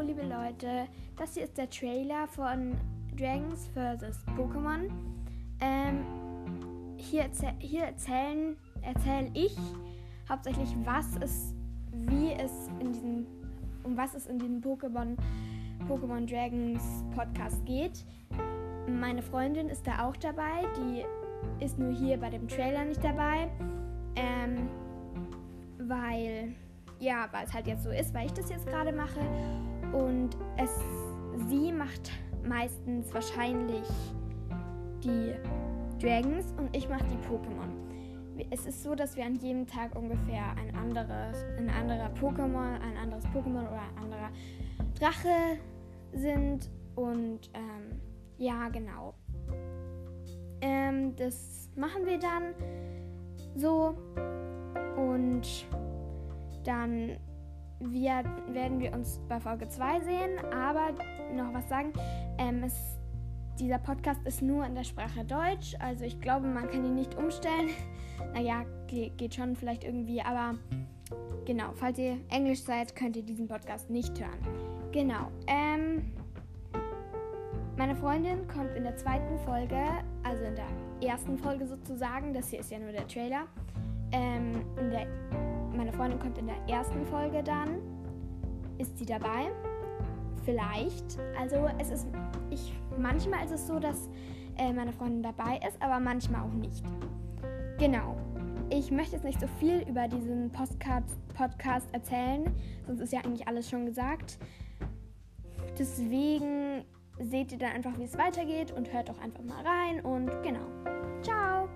liebe Leute, das hier ist der Trailer von Dragons vs. Pokémon. Ähm, hier, hier erzählen erzähle ich hauptsächlich, was es, wie es in diesem, um was es in diesem Pokémon Pokémon Dragons Podcast geht. Meine Freundin ist da auch dabei, die ist nur hier bei dem Trailer nicht dabei, ähm, weil ja, weil es halt jetzt so ist, weil ich das jetzt gerade mache und es sie macht meistens wahrscheinlich die Dragons und ich mache die Pokémon. Es ist so, dass wir an jedem Tag ungefähr ein anderes, ein anderer Pokémon, ein anderes Pokémon oder ein anderer Drache sind und ähm, ja, genau. Ähm, das machen wir dann so und dann wir, werden wir uns bei Folge 2 sehen, aber noch was sagen. Ähm, es, dieser Podcast ist nur in der Sprache Deutsch, also ich glaube, man kann ihn nicht umstellen. naja, geht schon vielleicht irgendwie, aber genau, falls ihr Englisch seid, könnt ihr diesen Podcast nicht hören. Genau. Ähm, meine Freundin kommt in der zweiten Folge, also in der ersten Folge sozusagen, das hier ist ja nur der Trailer, ähm, der, meine Freundin kommt in der ersten Folge dann. Ist sie dabei? Vielleicht. Also es ist, ich, manchmal ist es so, dass äh, meine Freundin dabei ist, aber manchmal auch nicht. Genau. Ich möchte jetzt nicht so viel über diesen Podcast, Podcast erzählen, sonst ist ja eigentlich alles schon gesagt. Deswegen seht ihr dann einfach, wie es weitergeht und hört doch einfach mal rein und genau. Ciao!